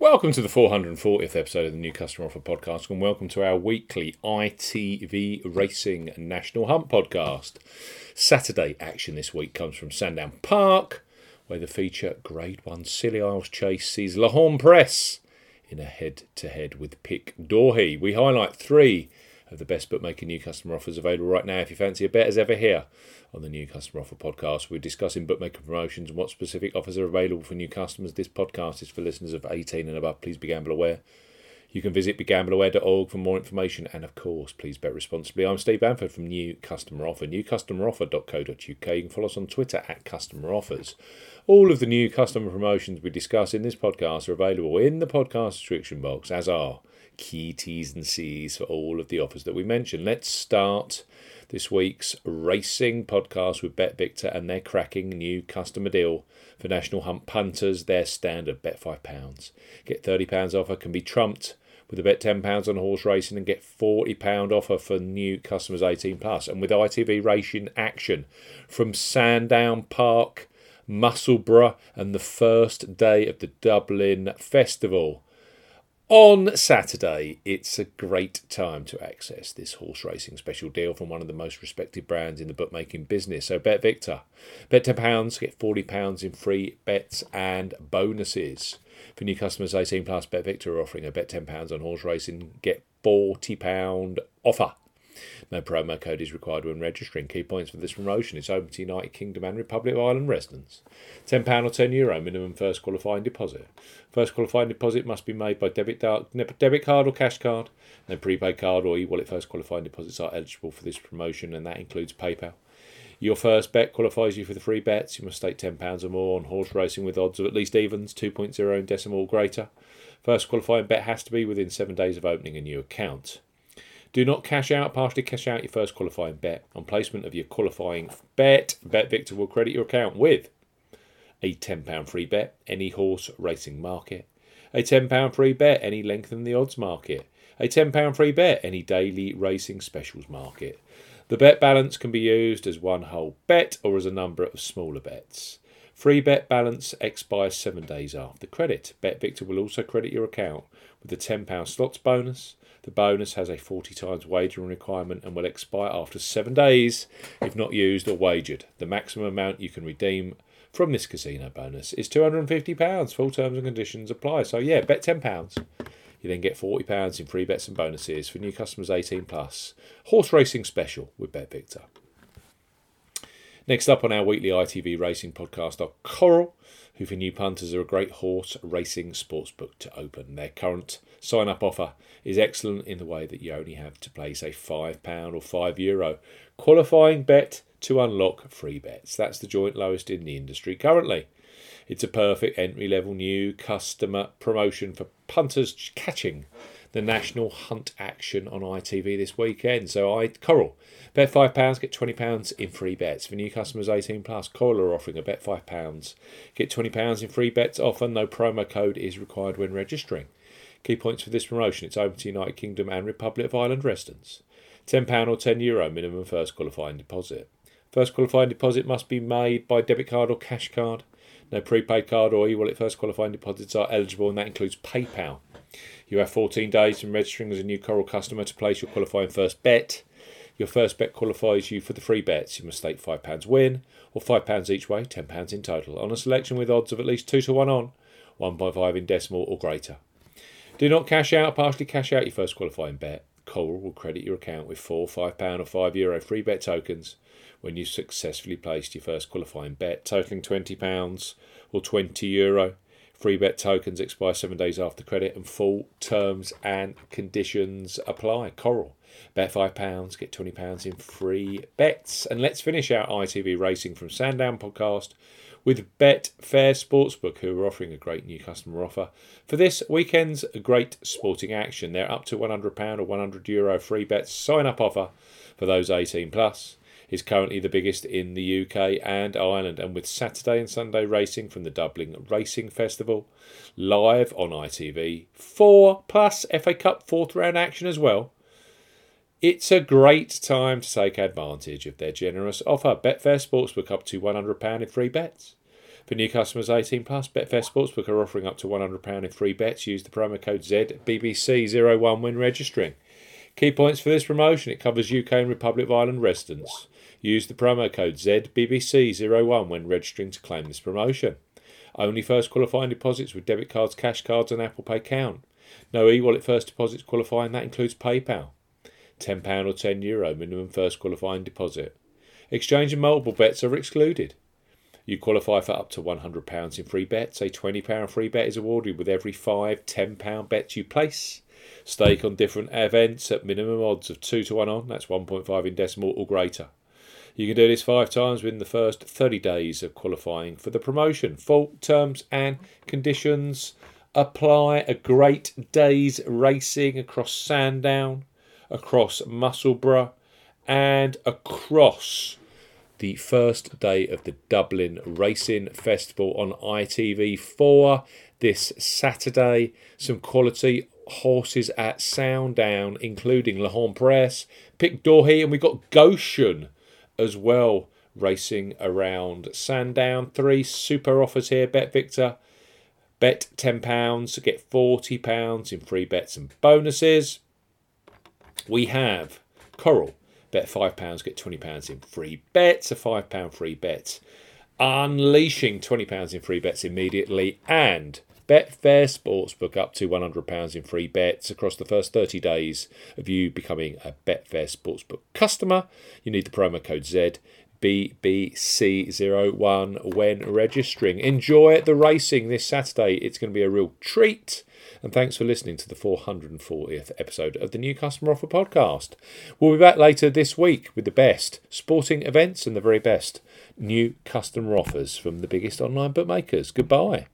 Welcome to the 440th episode of the New Customer Offer Podcast, and welcome to our weekly ITV Racing National Hunt podcast. Saturday action this week comes from Sandown Park, where the feature Grade 1 Scilly Isles Chase sees L'Homme Presse in a head to head with Pic D'Orhy. We highlight three of the best bookmaker new customer offers available right now. If you fancy a bet as ever here on the new customer offer podcast, we're discussing bookmaker promotions and what specific offers are available for new customers. This podcast is for listeners of 18 and above. Please be gamble aware. You can visit begambleaware.org for more information and, of course, please bet responsibly. I'm Steve Bamford from New Customer Offer, newcustomeroffer.co.uk. You can follow us on Twitter at Customer Offers. All of the new customer promotions we discuss in this podcast are available in the podcast description box, as are key T's and C's for all of the offers that we mentioned. Let's start this week's racing podcast with Bet Victor and their cracking new customer deal for National Hunt punters. Their standard bet £5. Get £30 offer can be trumped with a bet £10 on horse racing and get £40 offer for new customers 18 plus. And with ITV Racing Action from Sandown Park, Musselburgh, and the first day of the Dublin Festival. On Saturday, it's a great time to access this horse racing special deal from one of the most respected brands in the bookmaking business. So, Bet Victor. Bet £10, get £40 in free bets and bonuses. For new customers 18 plus, Bet Victor are offering a bet £10 on horse racing, get £40 offer. No promo code is required when registering. Key points for this promotion is open to United Kingdom and Republic of Ireland residents. £10 or €10 Euro minimum first qualifying deposit. First qualifying deposit must be made by debit, debit card or cash card. No prepaid card or e-wallet first qualifying deposits are eligible for this promotion and that includes PayPal. Your first bet qualifies you for the free bets. You must stake £10 or more on horse racing with odds of at least evens, 2.0 and decimal greater. First qualifying bet has to be within seven days of opening a new account. Do not cash out, partially cash out your first qualifying bet. On placement of your qualifying bet, Bet Victor will credit your account with a £10 free bet, any horse racing market, a £10 free bet, any lengthen the odds market, a £10 free bet, any daily racing specials market. The bet balance can be used as one whole bet or as a number of smaller bets. Free bet balance expires seven days after credit. Bet Victor will also credit your account with a £10 slots bonus, the bonus has a 40 times wagering requirement and will expire after seven days if not used or wagered. The maximum amount you can redeem from this casino bonus is £250. Full terms and conditions apply. So, yeah, bet £10. You then get £40 in free bets and bonuses for new customers 18 plus. Horse racing special with Bet Victor. Next up on our weekly ITV racing podcast are Coral, who for new punters are a great horse racing sportsbook to open. Their current sign up offer is excellent in the way that you only have to place a £5 or €5 Euro qualifying bet to unlock free bets. That's the joint lowest in the industry currently. It's a perfect entry level new customer promotion for punters catching the national hunt action on ITV this weekend. So I Coral bet five pounds get twenty pounds in free bets for new customers eighteen plus. Coral are offering a bet five pounds get twenty pounds in free bets offer. No promo code is required when registering. Key points for this promotion: it's open to United Kingdom and Republic of Ireland residents. £10 or €10 Euro minimum first qualifying deposit. First qualifying deposit must be made by debit card or cash card. No prepaid card or e-wallet first qualifying deposits are eligible, and that includes PayPal. You have 14 days from registering as a new Coral customer to place your qualifying first bet. Your first bet qualifies you for the free bets. You must stake £5 win or £5 each way, £10 in total, on a selection with odds of at least 2 to 1 on, 1.5 in decimal or greater. Do not cash out, partially cash out your first qualifying bet. Coral will credit your account with four £5 or €5 Euro free bet tokens when you successfully placed your first qualifying bet, totaling £20 or €20. Euro. Free bet tokens expire seven days after credit, and full terms and conditions apply. Coral. Bet £5, get £20 in free bets. And let's finish our ITV Racing from Sandown podcast with Betfair Sportsbook, who are offering a great new customer offer for this weekend's great sporting action. They're up to £100 or €100 Euro free bets sign up offer for those 18 plus is currently the biggest in the UK and Ireland. And with Saturday and Sunday racing from the Dublin Racing Festival live on ITV, four plus FA Cup fourth round action as well. It's a great time to take advantage of their generous offer. Betfair Sportsbook up to £100 in free bets. For new customers 18 plus, Betfair Sportsbook are offering up to £100 in free bets. Use the promo code ZBBC01 when registering. Key points for this promotion it covers UK and Republic of Ireland residents. Use the promo code ZBBC01 when registering to claim this promotion. Only first qualifying deposits with debit cards, cash cards, and Apple Pay count. No e wallet first deposits qualifying, that includes PayPal. £10 or €10 Euro minimum first qualifying deposit. Exchange and multiple bets are excluded. You qualify for up to £100 in free bets. A £20 free bet is awarded with every five £10 bets you place. Stake on different events at minimum odds of 2 to 1 on, that's 1.5 in decimal or greater. You can do this five times within the first 30 days of qualifying for the promotion. Full terms and conditions apply. A great day's racing across Sandown, across Musselburgh, and across the first day of the Dublin Racing Festival on ITV4 this Saturday. Some quality horses at Sandown, including L'Homme Presse, Pic D'Orhy, and we've got Goshen as well racing around Sandown. Three super offers here. Bet Victor, bet £10, get £40 in free bets and bonuses. We have Coral Bet £5, get £20 in free bets, a £5 free bet. Unleashing £20 in free bets immediately. And Betfair Sportsbook up to £100 in free bets across the first 30 days of you becoming a Betfair Sportsbook customer. You need the promo code Z. BBC01 when registering. Enjoy the racing this Saturday. It's going to be a real treat and thanks for listening to the 440th episode of the New Customer Offer Podcast. We'll be back later this week with the best sporting events and the very best new customer offers from the biggest online bookmakers. Goodbye.